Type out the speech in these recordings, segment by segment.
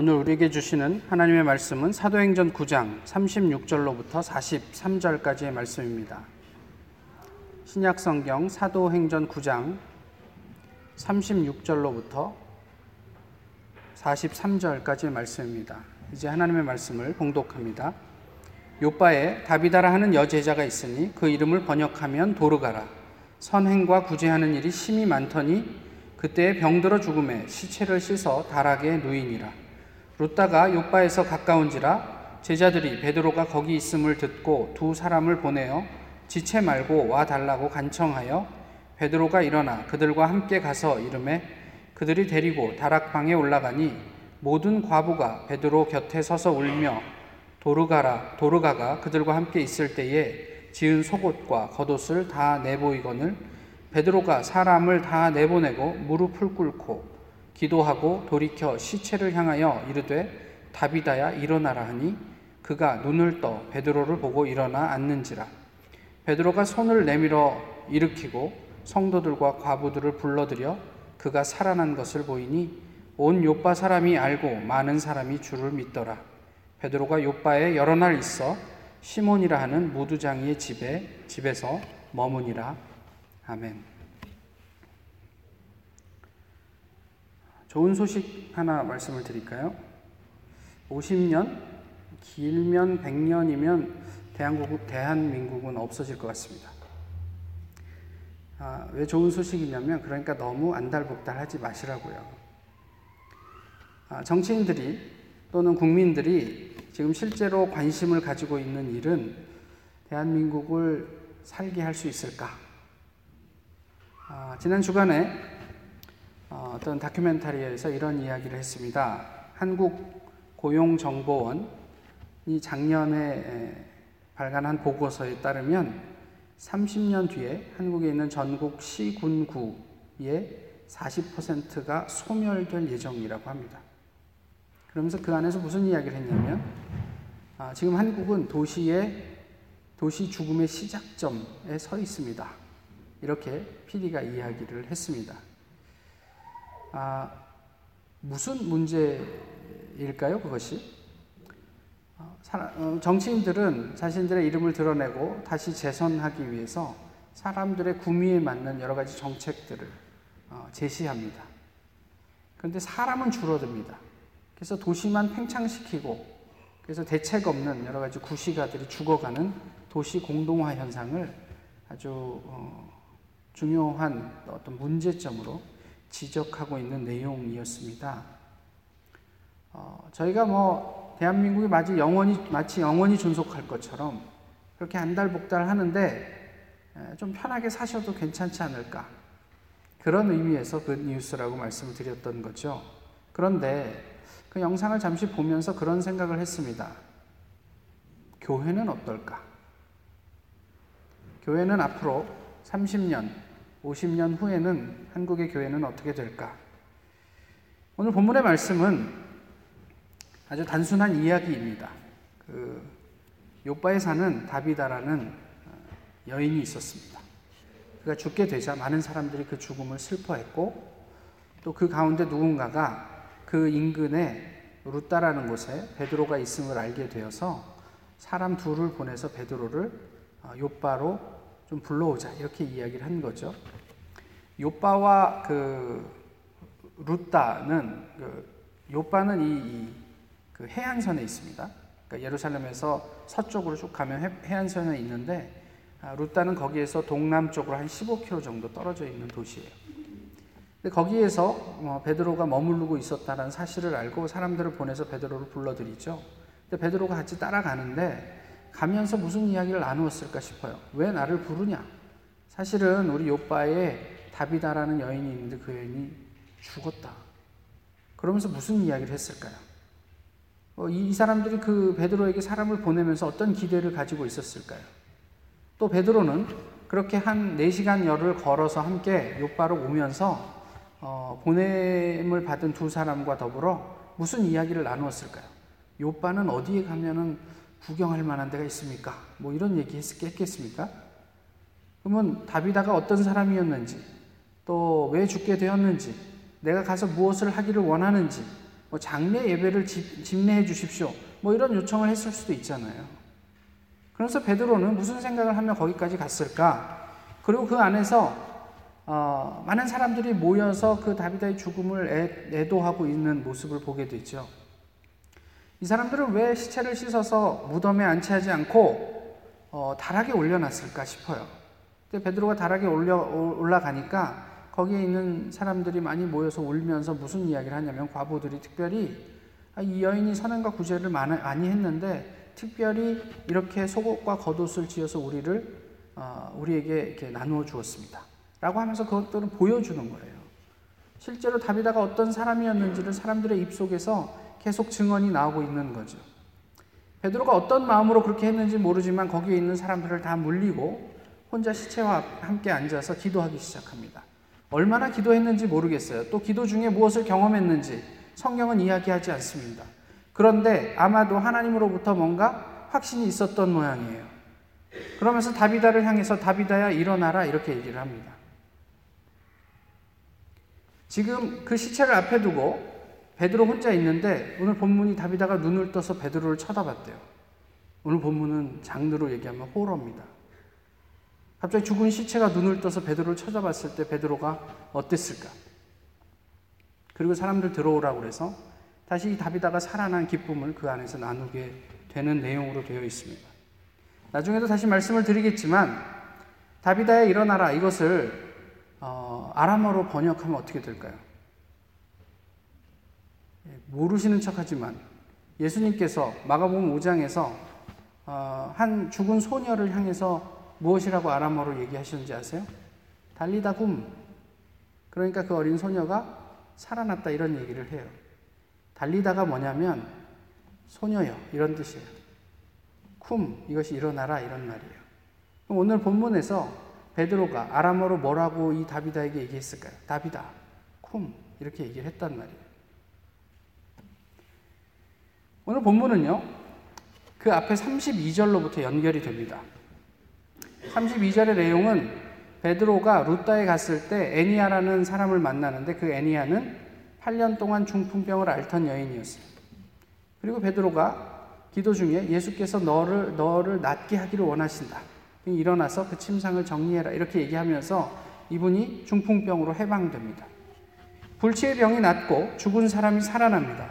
오늘 우리에게 주시는 하나님의 말씀은 사도행전 9장 36절로부터 43절까지의 말씀입니다. 신약 성경 사도행전 9장 36절로부터 43절까지의 말씀입니다. 이제 하나님의 말씀을 봉독합니다. 요바에 다비다라 하는 여제자가 있으니 그 이름을 번역하면 도르가라. 선행과 구제하는 일이 심히 많더니 그때 병들어 죽음에 시체를 씻어 다락에 누이니라. 룻다가 요바에서 가까운지라 제자들이 베드로가 거기 있음을 듣고 두 사람을 보내어 지체 말고 와 달라고 간청하여 베드로가 일어나 그들과 함께 가서 이름에 그들이 데리고 다락방에 올라가니 모든 과부가 베드로 곁에 서서 울며 도르가라 도르가가 그들과 함께 있을 때에 지은 속옷과 겉옷을 다 내보이거늘 베드로가 사람을 다 내보내고 무릎을 꿇고 기도하고 돌이켜 시체를 향하여 이르되 다비다야 일어나라 하니 그가 눈을 떠 베드로를 보고 일어나 앉는지라. 베드로가 손을 내밀어 일으키고 성도들과 과부들을 불러들여 그가 살아난 것을 보이니 온 요빠 사람이 알고 많은 사람이 주를 믿더라. 베드로가 요빠에 여러 날 있어 시몬이라 하는 무두장이의 집에 집에서 머무니라. 아멘. 좋은 소식 하나 말씀을 드릴까요? 50년, 길면 100년이면 대한민국, 대한민국은 없어질 것 같습니다. 아, 왜 좋은 소식이냐면, 그러니까 너무 안달복달 하지 마시라고요. 아, 정치인들이 또는 국민들이 지금 실제로 관심을 가지고 있는 일은 대한민국을 살게 할 수 있을까? 아, 지난 주간에 어, 어떤 다큐멘터리에서 이런 이야기를 했습니다. 한국 고용정보원이 작년에 발간한 보고서에 따르면 30년 뒤에 한국에 있는 전국 시군구의 40%가 소멸될 예정이라고 합니다. 그러면서 그 안에서 무슨 이야기를 했냐면, 아, 지금 한국은 도시의 도시 죽음의 시작점에 서 있습니다. 이렇게 PD가 이야기를 했습니다. 아, 무슨 문제일까요, 그것이? 어, 어, 정치인들은 자신들의 이름을 드러내고 다시 재선하기 위해서 사람들의 구미에 맞는 여러 가지 정책들을 어, 제시합니다. 그런데 사람은 줄어듭니다. 그래서 도시만 팽창시키고 그래서 대책 없는 여러 가지 구시가들이 죽어가는 도시 공동화 현상을 아주 중요한 어떤 문제점으로 지적하고 있는 내용이었습니다. 어, 저희가 뭐 대한민국이 마치 영원히 마치 영원히 존속할 것처럼 그렇게 안달복달 하는데 좀 편하게 사셔도 괜찮지 않을까 그런 의미에서 그 뉴스라고 말씀을 드렸던 거죠. 그런데 그 영상을 잠시 보면서 그런 생각을 했습니다. 교회는 어떨까? 교회는 앞으로 30년 50년 후에는 한국의 교회는 어떻게 될까? 오늘 본문의 말씀은 아주 단순한 이야기입니다. 그 요바에 사는 다비다라는 여인이 있었습니다. 그가 죽게 되자 많은 사람들이 그 죽음을 슬퍼했고 또 그 가운데 누군가가 그 인근에 루따라는 곳에 베드로가 있음을 알게 되어서 사람 둘을 보내서 베드로를 어, 요바로 좀 불러오자 이렇게 이야기를 한 거죠. 요바와 그 루따는 그 요바는 이, 이 그 해안선에 있습니다. 그러니까 예루살렘에서 서쪽으로 쭉 가면 해, 안선에 있는데 아, 루따는 거기에서 동남쪽으로 한 15km 정도 떨어져 있는 도시예요. 근데 거기에서 어, 베드로가 머무르고 있었다는 사실을 알고 사람들을 보내서 베드로를 불러들이죠. 근데 베드로가 같이 따라가는데 가면서 무슨 이야기를 나누었을까 싶어요. 왜 나를 부르냐? 사실은 우리 요바에 다비다라는 여인이 있는데 그 여인이 죽었다. 그러면서 무슨 이야기를 했을까요? 어, 이 사람들이 그 베드로에게 사람을 보내면서 어떤 기대를 가지고 있었을까요? 또 베드로는 그렇게 한 4시간 열을 걸어서 함께 요바로 오면서 어, 보냄을 받은 두 사람과 더불어 무슨 이야기를 나누었을까요? 요바는 어디에 가면은 구경할 만한 데가 있습니까? 뭐 이런 얘기 했겠습니까? 그러면 다비다가 어떤 사람이었는지, 또 왜 죽게 되었는지, 내가 가서 무엇을 하기를 원하는지, 뭐 장례 예배를 집, 집례해 주십시오. 뭐 이런 요청을 했을 수도 있잖아요. 그래서 베드로는 무슨 생각을 하며 거기까지 갔을까? 그리고 그 안에서 어, 많은 사람들이 모여서 그 다비다의 죽음을 애, 도하고 있는 모습을 보게 되죠. 이 사람들은 왜 시체를 씻어서 무덤에 안치하지 않고 어, 다락에 올려놨을까 싶어요. 근데 베드로가 다락에 올려 올라가니까 거기에 있는 사람들이 많이 모여서 울면서 무슨 이야기를 하냐면 과부들이 특별히 아, 이 여인이 선행과 구제를 많이 했는데 특별히 이렇게 속옷과 겉옷을 지어서 우리를 어, 우리에게 이렇게 나누어 주었습니다. 라고 하면서 그것들을 보여주는 거예요. 실제로 다비다가 어떤 사람이었는지를 사람들의 입속에서 계속 증언이 나오고 있는 거죠. 베드로가 어떤 마음으로 그렇게 했는지 모르지만 거기에 있는 사람들을 다 물리고 혼자 시체와 함께 앉아서 기도하기 시작합니다. 얼마나 기도했는지 모르겠어요. 또 기도 중에 무엇을 경험했는지 성경은 이야기하지 않습니다. 그런데 아마도 하나님으로부터 뭔가 확신이 있었던 모양이에요. 그러면서 다비다를 향해서 다비다야 일어나라 이렇게 얘기를 합니다. 지금 그 시체를 앞에 두고 베드로 혼자 있는데 오늘 본문이 다비다가 눈을 떠서 베드로를 쳐다봤대요. 오늘 본문은 장르로 얘기하면 호러입니다. 갑자기 죽은 시체가 눈을 떠서 베드로를 쳐다봤을 때 베드로가 어땠을까? 그리고 사람들 들어오라고 그래서 다시 다비다가 살아난 기쁨을 그 안에서 나누게 되는 내용으로 되어 있습니다. 나중에도 다시 말씀을 드리겠지만 다비다에 일어나라 이것을 어, 아람어로 번역하면 어떻게 될까요? 예, 모르시는 척하지만 예수님께서 마가복음 5장에서 어, 한 죽은 소녀를 향해서 무엇이라고 아람어로 얘기하셨는지 아세요? 달리다굼. 그러니까 그 어린 소녀가 살아났다 이런 얘기를 해요. 달리다가 뭐냐면 소녀여 이런 뜻이에요. 쿰 이것이 일어나라 이런 말이에요. 오늘 본문에서 베드로가 아람어로 뭐라고 이 다비다에게 얘기했을까요? 다비다, 쿰 이렇게 얘기를 했단 말이에요. 오늘 본문은요. 그 앞에 32절로부터 연결이 됩니다. 32절의 내용은 베드로가 루따에 갔을 때 애니아라는 사람을 만나는데 그 애니아는 8년 동안 중풍병을 앓던 여인이었어요. 그리고 베드로가 기도 중에 예수께서 너를 너를 낫게 하기를 원하신다. 일어나서 그 침상을 정리해라. 이렇게 얘기하면서 이분이 중풍병으로 해방됩니다. 불치의 병이 낫고 죽은 사람이 살아납니다.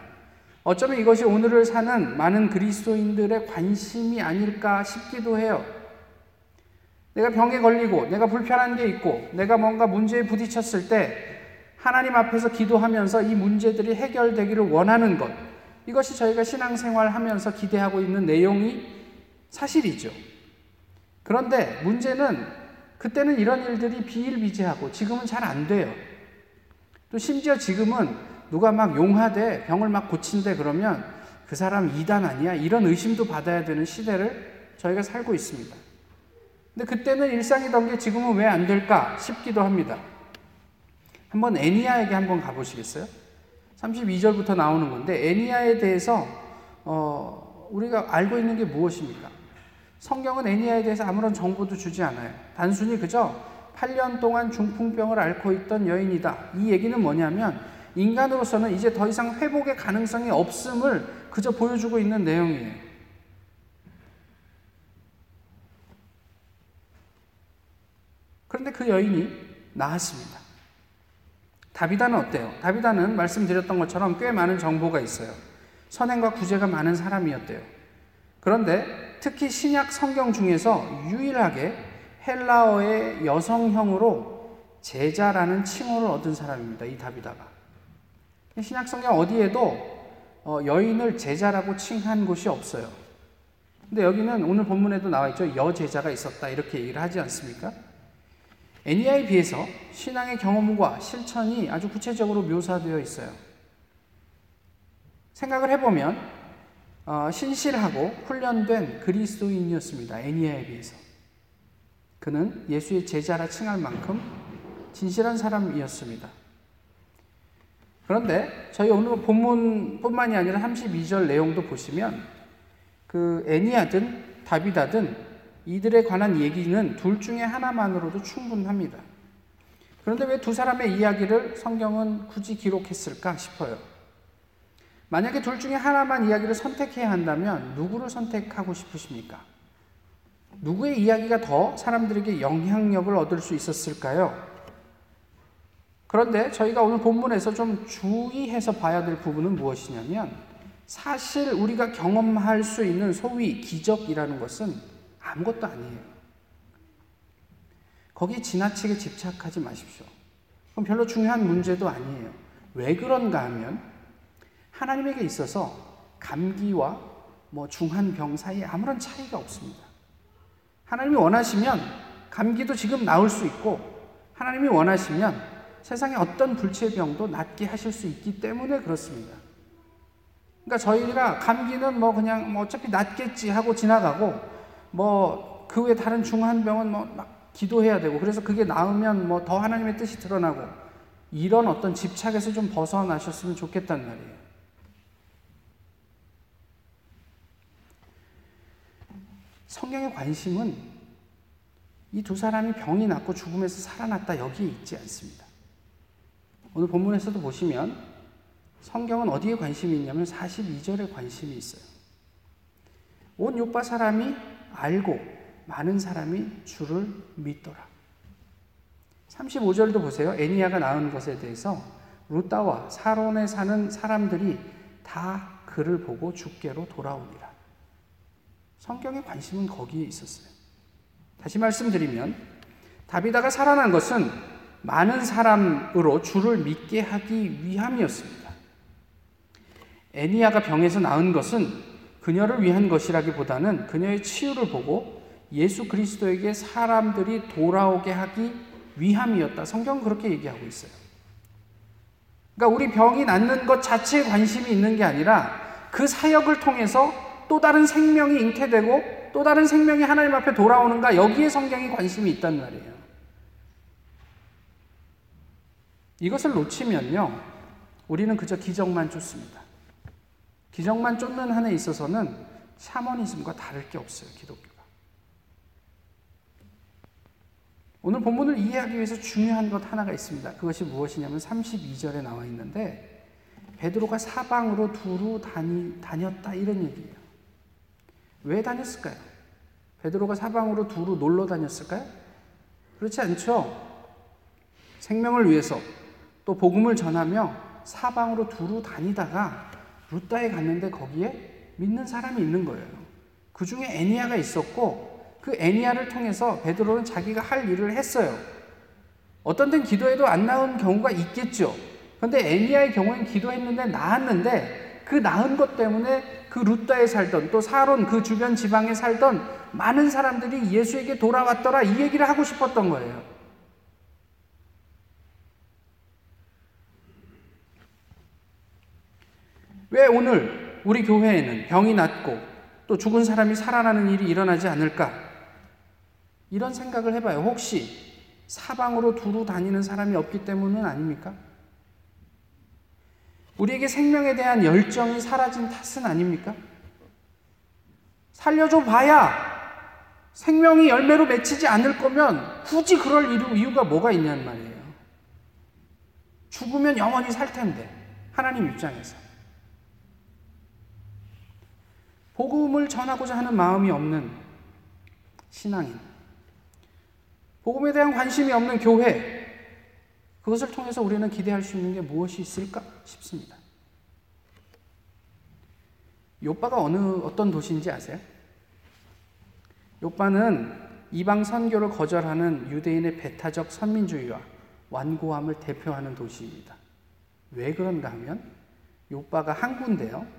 어쩌면 이것이 오늘을 사는 많은 그리스도인들의 관심이 아닐까 싶기도 해요. 내가 병에 걸리고 내가 불편한 게 있고 내가 뭔가 문제에 부딪혔을 때 하나님 앞에서 기도하면서 이 문제들이 해결되기를 원하는 것. 이것이 저희가 신앙생활 하면서 기대하고 있는 내용이 사실이죠. 그런데 문제는 그때는 이런 일들이 비일비재하고 지금은 잘 안 돼요. 또 심지어 지금은 누가 막 용하대 병을 막 고친대 그러면 그 사람 이단 아니야? 이런 의심도 받아야 되는 시대를 저희가 살고 있습니다. 근데 그때는 일상이던 게 지금은 왜 안 될까 싶기도 합니다. 한번 애니아에게 한번 가보시겠어요? 32절부터 나오는 건데 애니아에 대해서 어, 우리가 알고 있는 게 무엇입니까? 성경은 애니아에 대해서 아무런 정보도 주지 않아요. 단순히 그저 8년 동안 중풍병을 앓고 있던 여인이다. 이 얘기는 뭐냐면 인간으로서는 이제 더 이상 회복의 가능성이 없음을 그저 보여주고 있는 내용이에요. 그런데 그 여인이 나았습니다. 다비다는 어때요? 다비다는 말씀드렸던 것처럼 꽤 많은 정보가 있어요. 선행과 구제가 많은 사람이었대요. 그런데 특히 신약 성경 중에서 유일하게 헬라어의 여성형으로 제자라는 칭호를 얻은 사람입니다. 이 다비다가. 신약 성경 어디에도 어, 여인을 제자라고 칭한 곳이 없어요. 근데 여기는 오늘 본문에도 나와 있죠. 여제자가 있었다. 이렇게 얘기를 하지 않습니까? 애니아에 비해서 신앙의 경험과 실천이 아주 구체적으로 묘사되어 있어요. 생각을 해보면 어, 신실하고 훈련된 그리스도인이었습니다. 애니아에 비해서. 그는 예수의 제자라 칭할 만큼 진실한 사람이었습니다. 그런데 저희 오늘 본문뿐만이 아니라 32절 내용도 보시면 그 애니아든 다비다든 이들에 관한 얘기는 둘 중에 하나만으로도 충분합니다. 그런데 왜 두 사람의 이야기를 성경은 굳이 기록했을까 싶어요. 만약에 둘 중에 하나만 이야기를 선택해야 한다면 누구를 선택하고 싶으십니까? 누구의 이야기가 더 사람들에게 영향력을 얻을 수 있었을까요? 그런데 저희가 오늘 본문에서 좀 주의해서 봐야 될 부분은 무엇이냐면 사실 우리가 경험할 수 있는 소위 기적이라는 것은 아무것도 아니에요. 거기에 지나치게 집착하지 마십시오. 그럼 별로 중요한 문제도 아니에요. 왜 그런가 하면 하나님에게 있어서 감기와 뭐 중한 병 사이에 아무런 차이가 없습니다. 하나님이 원하시면 감기도 지금 나을 수 있고 하나님이 원하시면 세상에 어떤 불치병도 낫게 하실 수 있기 때문에 그렇습니다. 그러니까 저희가 감기는 뭐 그냥 뭐 어차피 낫겠지 하고 지나가고 뭐 그 외 다른 중한 병은 뭐 막 기도해야 되고 그래서 그게 나으면 뭐 더 하나님의 뜻이 드러나고 이런 어떤 집착에서 좀 벗어나셨으면 좋겠단 말이에요. 성경의 관심은 이 두 사람이 병이 낫고 죽음에서 살아났다 여기에 있지 않습니다. 오늘 본문에서도 보시면 성경은 어디에 관심이 있냐면 42절에 관심이 있어요. 온 요파 사람이 알고 많은 사람이 주를 믿더라. 35절도 보세요. 애니아가 낳은 것에 대해서 루따와 사론에 사는 사람들이 다 그를 보고 주께로 돌아오니라. 성경의 관심은 거기에 있었어요. 다시 말씀드리면 다비다가 살아난 것은 많은 사람으로 주를 믿게 하기 위함이었습니다. 애니아가 병에서 나은 것은 그녀를 위한 것이라기보다는 그녀의 치유를 보고 예수 그리스도에게 사람들이 돌아오게 하기 위함이었다. 성경은 그렇게 얘기하고 있어요. 그러니까 우리 병이 낫는 것 자체에 관심이 있는 게 아니라 그 사역을 통해서 또 다른 생명이 잉태되고 또 다른 생명이 하나님 앞에 돌아오는가 여기에 성경이 관심이 있단 말이에요. 이것을 놓치면요, 우리는 그저 기적만 쫓습니다. 기적만 쫓는 한에 있어서는 샤머니즘과 다를 게 없어요, 기독교가. 오늘 본문을 이해하기 위해서 중요한 것 하나가 있습니다. 그것이 무엇이냐면 32절에 나와 있는데, 베드로가 사방으로 두루 다니, 다녔다 이런 얘기예요. 왜 다녔을까요? 베드로가 사방으로 두루 놀러 다녔을까요? 그렇지 않죠. 생명을 위해서 또 복음을 전하며 사방으로 두루 다니다가 루따에 갔는데 거기에 믿는 사람이 있는 거예요. 그 중에 애니아가 있었고 그 애니아를 통해서 베드로는 자기가 할 일을 했어요. 어떤 땐 기도해도 안 나온 경우가 있겠죠. 그런데 애니아의 경우엔 기도했는데 나았는데 그 나은 것 때문에 그 루따에 살던 또 사론 그 주변 지방에 살던 많은 사람들이 예수에게 돌아왔더라 이 얘기를 하고 싶었던 거예요. 왜 오늘 우리 교회에는 병이 낫고 또 죽은 사람이 살아나는 일이 일어나지 않을까? 이런 생각을 해봐요. 혹시 사방으로 두루 다니는 사람이 없기 때문은 아닙니까? 우리에게 생명에 대한 열정이 사라진 탓은 아닙니까? 살려줘 봐야 생명이 열매로 맺히지 않을 거면 굳이 그럴 이유가 뭐가 있냐는 말이에요. 죽으면 영원히 살 텐데, 하나님 입장에서. 복음을 전하고자 하는 마음이 없는 신앙인, 복음에 대한 관심이 없는 교회, 그것을 통해서 우리는 기대할 수 있는 게 무엇이 있을까 싶습니다. 요빠가 어느 어떤 도시인지 아세요? 요빠는 이방 선교를 거절하는 유대인의 배타적 선민주의와 완고함을 대표하는 도시입니다. 왜 그런가 하면 요빠가 항구인데요.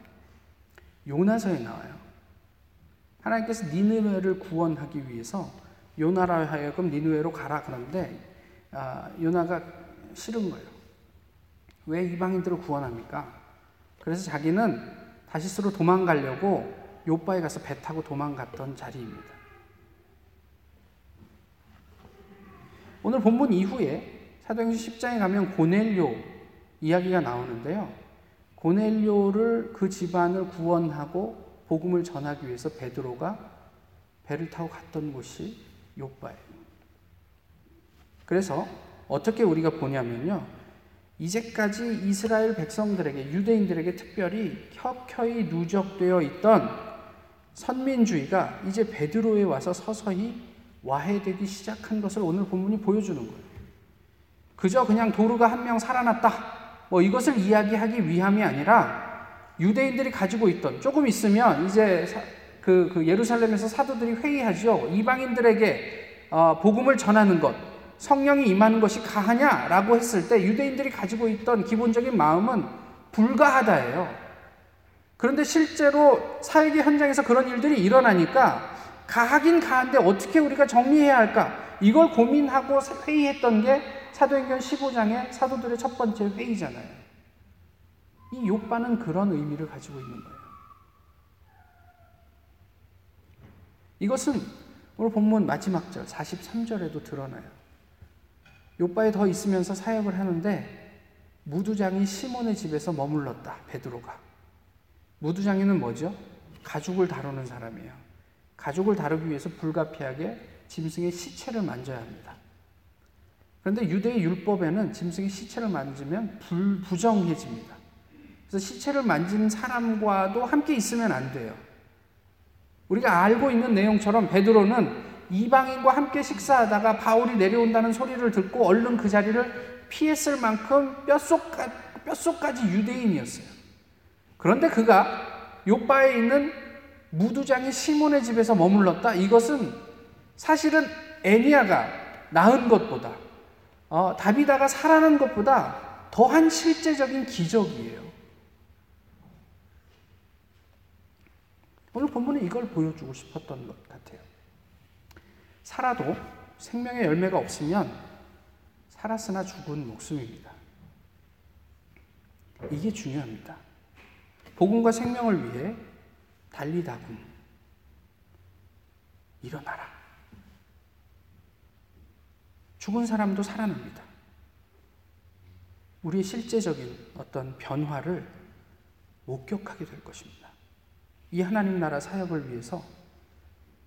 요나서에 나와요. 하나님께서 니느웨를 구원하기 위해서 요나라 하여금 니느웨로 가라 그런데 아, 요나가 싫은 거예요. 왜 이방인들을 구원합니까? 그래서 자기는 다시스로 도망가려고 요바에 가서 배 타고 도망갔던 자리입니다. 오늘 본문 이후에 사도행전 10장에 가면 고넬료 이야기가 나오는데요. 고넬료를 그 집안을 구원하고 복음을 전하기 위해서 베드로가 배를 타고 갔던 곳이 요바예요. 그래서 어떻게 우리가 보냐면요. 이제까지 이스라엘 백성들에게 유대인들에게 특별히 켜켜이 누적되어 있던 선민주의가 이제 베드로에 와서 서서히 와해되기 시작한 것을 오늘 본문이 보여주는 거예요. 그저 그냥 도르가 한 명 살아났다. 뭐 이것을 이야기하기 위함이 아니라 유대인들이 가지고 있던 조금 있으면 이제 그, 그 예루살렘에서 사도들이 회의하죠. 이방인들에게 어, 복음을 전하는 것, 성령이 임하는 것이 가하냐라고 했을 때 유대인들이 가지고 있던 기본적인 마음은 불가하다예요. 그런데 실제로 사회계 현장에서 그런 일들이 일어나니까 가하긴 가한데 어떻게 우리가 정리해야 할까? 이걸 고민하고 회의했던 게 사도행전 15장의 사도들의 첫 번째 회의잖아요. 이 욕바는 그런 의미를 가지고 있는 거예요. 이것은 오늘 본문 마지막 절 43절에도 드러나요. 요바에 더 있으면서 사역을 하는데 무두장이 시몬의 집에서 머물렀다. 베드로가. 무두장이는 뭐죠? 가죽을 다루는 사람이에요. 가죽을 다루기 위해서 불가피하게 짐승의 시체를 만져야 합니다. 그런데 유대의 율법에는 짐승의 시체를 만지면 불, 부정해집니다. 그래서 시체를 만지는 사람과도 함께 있으면 안 돼요. 우리가 알고 있는 내용처럼 베드로는 이방인과 함께 식사하다가 바울이 내려온다는 소리를 듣고 얼른 그 자리를 피했을 만큼 뼛속까지, 뼛속까지 유대인이었어요. 그런데 그가 요바에 있는 무두장의 시몬의 집에서 머물렀다. 이것은 사실은 애니아가 낳은 것보다 어, 다비다가 살아난 것보다 더한 실제적인 기적이에요. 오늘 본문은 이걸 보여주고 싶었던 것 같아요. 살아도 생명의 열매가 없으면 살았으나 죽은 목숨입니다. 이게 중요합니다. 복음과 생명을 위해 달리다군. 일어나라. 죽은 사람도 살아납니다. 우리의 실제적인 어떤 변화를 목격하게 될 것입니다. 이 하나님 나라 사역을 위해서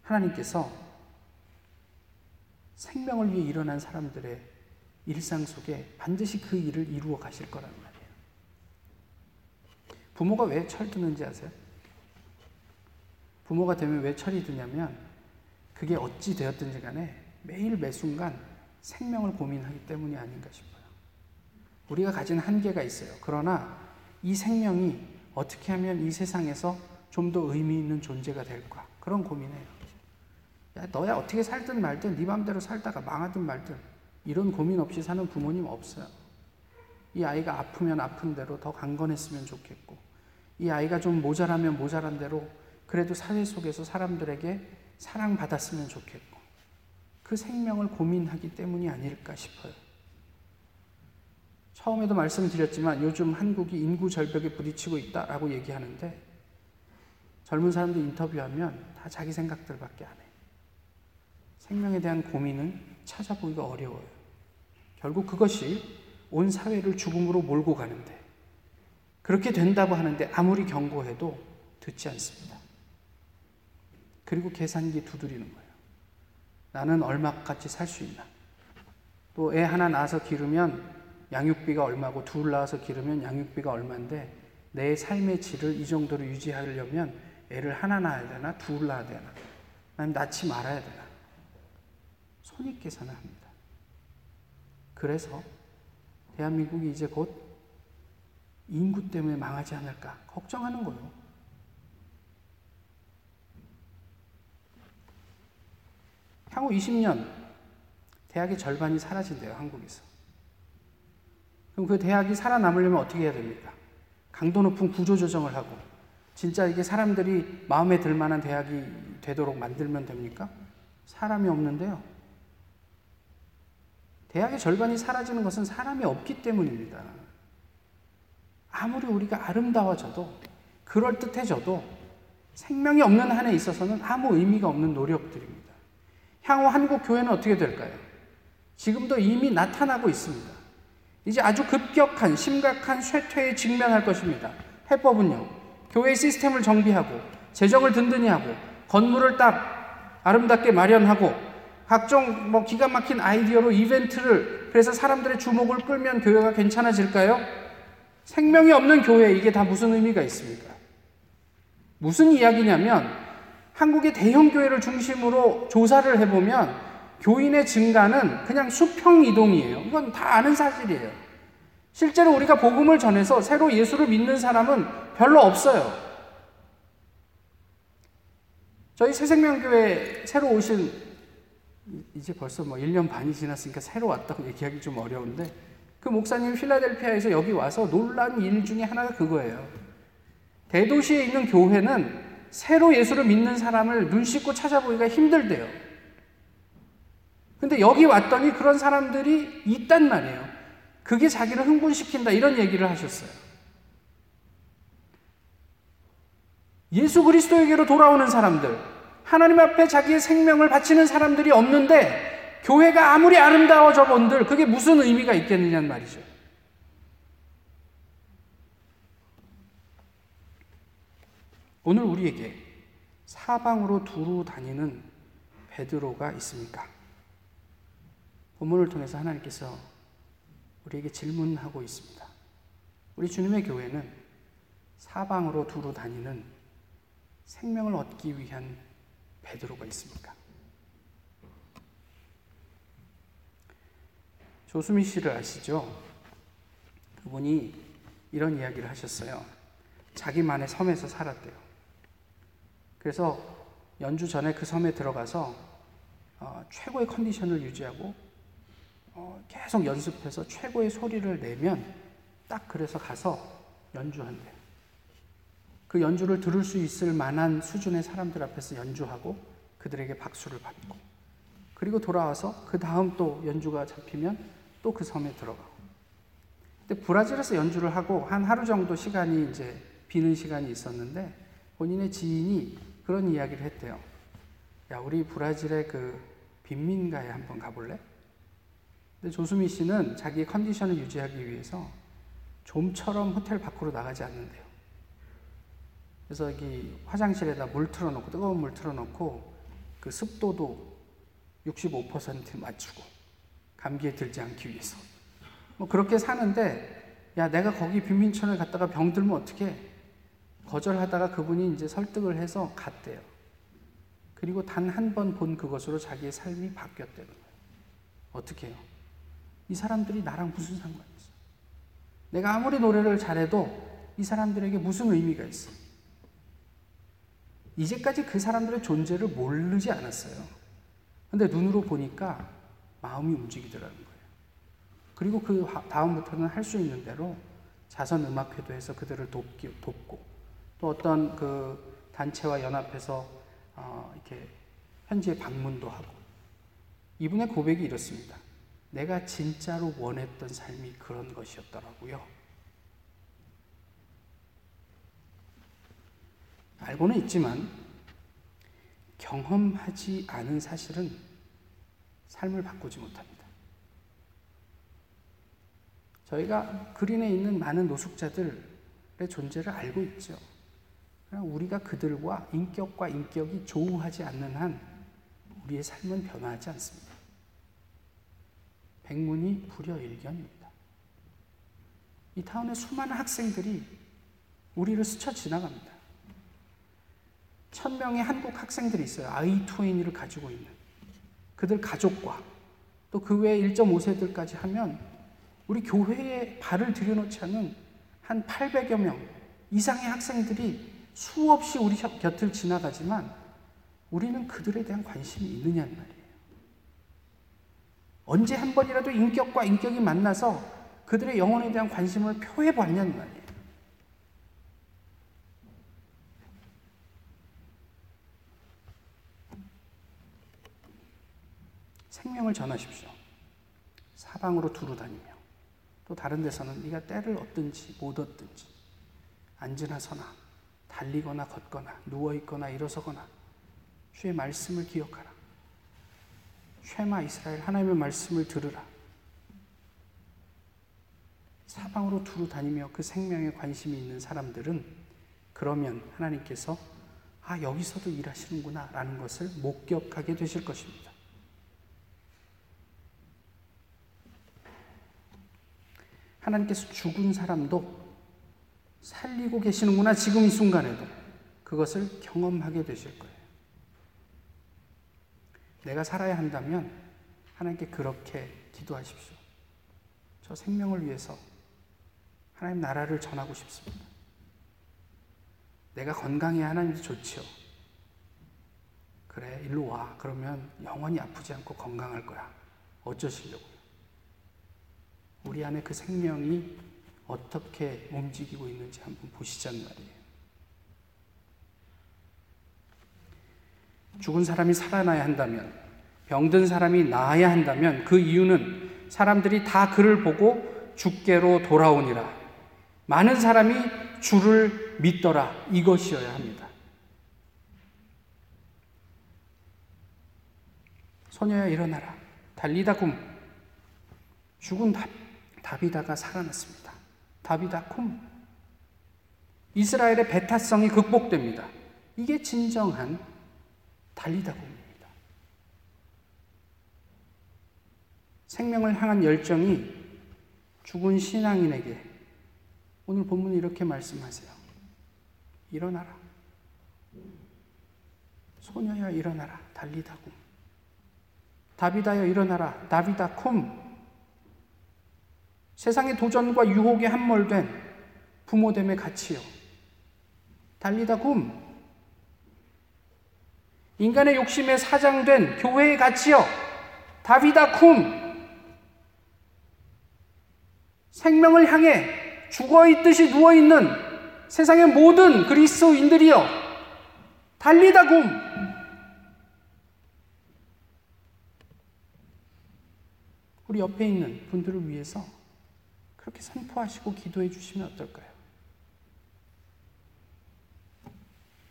하나님께서 생명을 위해 일어난 사람들의 일상 속에 반드시 그 일을 이루어 가실 거란 말이에요. 부모가 왜 철드는지 아세요? 부모가 되면 왜 철이 드냐면 그게 어찌 되었든지 간에 매일 매순간 생명을 고민하기 때문이 아닌가 싶어요. 우리가 가진 한계가 있어요. 그러나 이 생명이 어떻게 하면 이 세상에서 좀 더 의미 있는 존재가 될까? 그런 고민해요. 야, 너야 어떻게 살든 말든 네 맘대로 살다가 망하든 말든 이런 고민 없이 사는 부모님 없어요. 이 아이가 아프면 아픈 대로 더 강건했으면 좋겠고 이 아이가 좀 모자라면 모자란 대로 그래도 사회 속에서 사람들에게 사랑받았으면 좋겠고 그 생명을 고민하기 때문이 아닐까 싶어요. 처음에도 말씀드렸지만 요즘 한국이 인구 절벽에 부딪히고 있다라고 얘기하는데 젊은 사람들 인터뷰하면 다 자기 생각들밖에 안 해. 생명에 대한 고민은 찾아보기가 어려워요. 결국 그것이 온 사회를 죽음으로 몰고 가는데 그렇게 된다고 하는데 아무리 경고해도 듣지 않습니다. 그리고 계산기 두드리는 거예요. 나는 얼마까지 살 수 있나? 또 애 하나 낳아서 기르면 양육비가 얼마고 둘 낳아서 기르면 양육비가 얼마인데 내 삶의 질을 이 정도로 유지하려면 애를 하나 낳아야 되나 둘 낳아야 되나? 난 낳지 말아야 되나? 손익 계산을 합니다. 그래서 대한민국이 이제 곧 인구 때문에 망하지 않을까 걱정하는 거예요. 향후 20년 대학의 절반이 사라진대요, 한국에서. 그럼 그 대학이 살아남으려면 어떻게 해야 됩니까? 강도 높은 구조 조정을 하고 진짜 이게 사람들이 마음에 들 만한 대학이 되도록 만들면 됩니까? 사람이 없는데요. 대학의 절반이 사라지는 것은 사람이 없기 때문입니다. 아무리 우리가 아름다워져도 그럴듯해져도 생명이 없는 한에 있어서는 아무 의미가 없는 노력들입니다. 향후 한국 교회는 어떻게 될까요? 지금도 이미 나타나고 있습니다. 이제 아주 급격한 심각한 쇠퇴에 직면할 것입니다. 해법은요. 교회 시스템을 정비하고 재정을 든든히 하고 건물을 딱 아름답게 마련하고 각종 뭐 기가 막힌 아이디어로 이벤트를 그래서 사람들의 주목을 끌면 교회가 괜찮아질까요? 생명이 없는 교회 이게 다 무슨 의미가 있습니까? 무슨 이야기냐면 한국의 대형 교회를 중심으로 조사를 해보면 교인의 증가는 그냥 수평 이동이에요. 이건 다 아는 사실이에요. 실제로 우리가 복음을 전해서 새로 예수를 믿는 사람은 별로 없어요. 저희 새생명교회 새로 오신 이제 벌써 뭐 1년 반이 지났으니까 새로 왔다고 얘기하기 좀 어려운데 그 목사님 필라델피아에서 여기 와서 놀란 일 중에 하나가 그거예요. 대도시에 있는 교회는 새로 예수를 믿는 사람을 눈 씻고 찾아보기가 힘들대요. 근데 여기 왔더니 그런 사람들이 있단 말이에요. 그게 자기를 흥분시킨다 이런 얘기를 하셨어요. 예수 그리스도에게로 돌아오는 사람들, 하나님 앞에 자기의 생명을 바치는 사람들이 없는데 교회가 아무리 아름다워져 본들 그게 무슨 의미가 있겠느냐는 말이죠. 오늘 우리에게 사방으로 두루 다니는 베드로가 있습니까? 본문을 통해서 하나님께서 우리에게 질문하고 있습니다. 우리 주님의 교회는 사방으로 두루 다니는 생명을 얻기 위한 베드로가 있습니까? 조수미 씨를 아시죠? 그분이 이런 이야기를 하셨어요. 자기만의 섬에서 살았대요. 그래서 연주 전에 그 섬에 들어가서 어, 최고의 컨디션을 유지하고 어, 계속 연습해서 최고의 소리를 내면 딱 그래서 가서 연주한대요. 그 연주를 들을 수 있을 만한 수준의 사람들 앞에서 연주하고 그들에게 박수를 받고 그리고 돌아와서 그 다음 또 연주가 잡히면 또 그 섬에 들어가고 근데 브라질에서 연주를 하고 한 하루 정도 시간이 이제 비는 시간이 있었는데 본인의 지인이 그런 이야기를 했대요. 야, 우리 브라질의 그 빈민가에 한번 가볼래? 근데 조수미 씨는 자기의 컨디션을 유지하기 위해서 좀처럼 호텔 밖으로 나가지 않는데요. 그래서 여기 화장실에다 물 틀어놓고 뜨거운 물 틀어놓고 그 습도도 65% 맞추고 감기에 들지 않기 위해서 뭐 그렇게 사는데 야 내가 거기 빈민촌에 갔다가 병 들면 어떻게 거절하다가 그분이 이제 설득을 해서 갔대요. 그리고 단 한 번 본 그것으로 자기의 삶이 바뀌었대요. 어떻게 해요? 이 사람들이 나랑 무슨 상관이 있어? 내가 아무리 노래를 잘해도 이 사람들에게 무슨 의미가 있어? 이제까지 그 사람들의 존재를 모르지 않았어요. 근데 눈으로 보니까 마음이 움직이더라는 거예요. 그리고 그 다음부터는 할 수 있는 대로 자선 음악회도 해서 그들을 돕기, 돕고 또 어떤 그 단체와 연합해서 어, 이렇게 현지에 방문도 하고 이분의 고백이 이렇습니다. 내가 진짜로 원했던 삶이 그런 것이었더라고요. 알고는 있지만 경험하지 않은 사실은 삶을 바꾸지 못합니다. 저희가 그린에 있는 많은 노숙자들의 존재를 알고 있죠. 우리가 그들과 인격과 인격이 조우하지 않는 한 우리의 삶은 변화하지 않습니다. 백문이 불여일견입니다. 이 타운의 수많은 학생들이 우리를 스쳐 지나갑니다. 천 명의 한국 학생들이 있어요. 아이 투애니를 가지고 있는. 그들 가족과 또 그 외에 1.5세들까지 하면 우리 교회에 발을 들여놓지 않은 한 800여 명 이상의 학생들이 수없이 우리 곁을 지나가지만 우리는 그들에 대한 관심이 있느냐는 말이에요. 언제 한 번이라도 인격과 인격이 만나서 그들의 영혼에 대한 관심을 표해 보았냐는 말이에요. 생명을 전하십시오. 사방으로 두루 다니며 또 다른 데서는 네가 때를 얻든지 못 얻든지 앉으나 서나 달리거나 걷거나 누워있거나 일어서거나 주의 말씀을 기억하라. 쉐마 이스라엘 하나님의 말씀을 들으라. 사방으로 두루 다니며 그 생명에 관심이 있는 사람들은 그러면 하나님께서 아 여기서도 일하시는구나 라는 것을 목격하게 되실 것입니다. 하나님께서 죽은 사람도 살리고 계시는구나 지금 이 순간에도 그것을 경험하게 되실 거예요. 내가 살아야 한다면 하나님께 그렇게 기도하십시오. 저 생명을 위해서 하나님 나라를 전하고 싶습니다. 내가 건강해야 하나님도 좋지요. 그래, 일로 와. 그러면 영원히 아프지 않고 건강할 거야. 어쩌시려고요? 우리 안에 그 생명이 어떻게 움직이고 있는지 한번 보시자는 말이에요. 죽은 사람이 살아나야 한다면, 병든 사람이 나아야 한다면 그 이유는 사람들이 다 그를 보고 죽게로 돌아오니라. 많은 사람이 주를 믿더라. 이것이어야 합니다. 소녀야 일어나라. 달리다 굼. 죽은 다, 다비다가 살아났습니다. 다비다 쿰. 이스라엘의 배타성이 극복됩니다. 이게 진정한 달리다 굼입니다. 생명을 향한 열정이 죽은 신앙인에게 오늘 본문이 이렇게 말씀하세요. 일어나라. 소녀야 일어나라. 달리다 굼. 다비다여 일어나라. 다비다 쿰. 세상의 도전과 유혹에 함몰된 부모됨의 가치요. 달리다 굼. 인간의 욕심에 사장된 교회의 가치요. 다비다 쿰. 생명을 향해 죽어 있듯이 누워 있는 세상의 모든 그리스도인들이여 달리다 굼. 우리 옆에 있는 분들을 위해서 그렇게 선포하시고 기도해 주시면 어떨까요?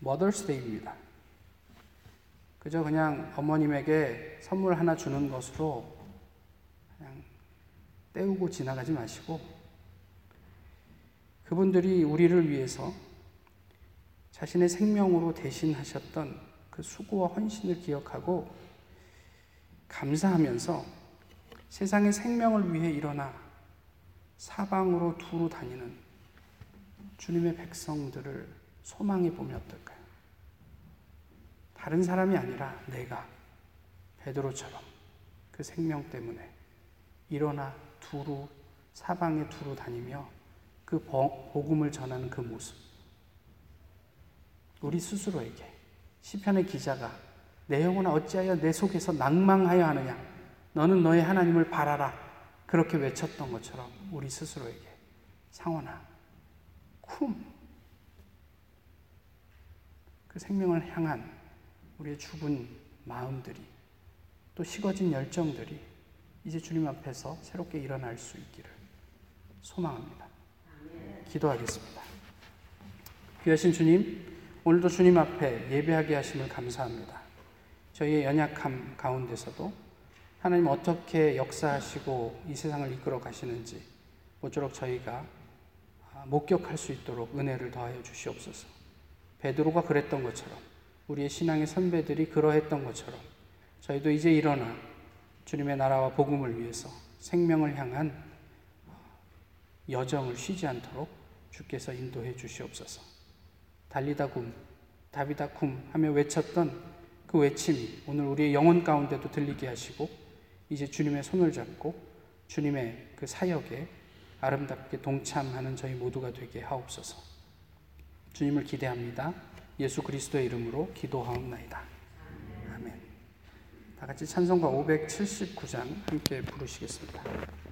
Mother's Day입니다. 그저 그냥 어머님에게 선물 하나 주는 것으로 그냥 때우고 지나가지 마시고 그분들이 우리를 위해서 자신의 생명으로 대신하셨던 그 수고와 헌신을 기억하고 감사하면서 세상의 생명을 위해 일어나 사방으로 두루 다니는 주님의 백성들을 소망해 보면 어떨까요? 다른 사람이 아니라 내가 베드로처럼 그 생명 때문에 일어나 두루 사방에 두루 다니며 그 복음을 전하는 그 모습. 우리 스스로에게 시편의 기자가 내 영혼아 어찌하여 내 속에서 낭망하여 하느냐 너는 너의 하나님을 바라라 그렇게 외쳤던 것처럼 우리 스스로에게 상원아 쿰. 그 생명을 향한 우리의 죽은 마음들이 또 식어진 열정들이 이제 주님 앞에서 새롭게 일어날 수 있기를 소망합니다. 기도하겠습니다. 귀하신 주님, 오늘도 주님 앞에 예배하게 하심을 감사합니다. 저희의 연약함 가운데서도 하나님 어떻게 역사하시고 이 세상을 이끌어 가시는지 모쪼록 저희가 목격할 수 있도록 은혜를 더하여 주시옵소서. 베드로가 그랬던 것처럼 우리의 신앙의 선배들이 그러했던 것처럼 저희도 이제 일어나 주님의 나라와 복음을 위해서 생명을 향한 여정을 쉬지 않도록 주께서 인도해 주시옵소서. 달리다 굼, 다비다 쿰 하며 외쳤던 그 외침이 오늘 우리의 영혼 가운데도 들리게 하시고 이제 주님의 손을 잡고 주님의 그 사역에 아름답게 동참하는 저희 모두가 되게 하옵소서. 주님을 기대합니다. 예수 그리스도의 이름으로 기도하옵나이다. 아멘. 다 같이 찬송가 579장 함께 부르시겠습니다.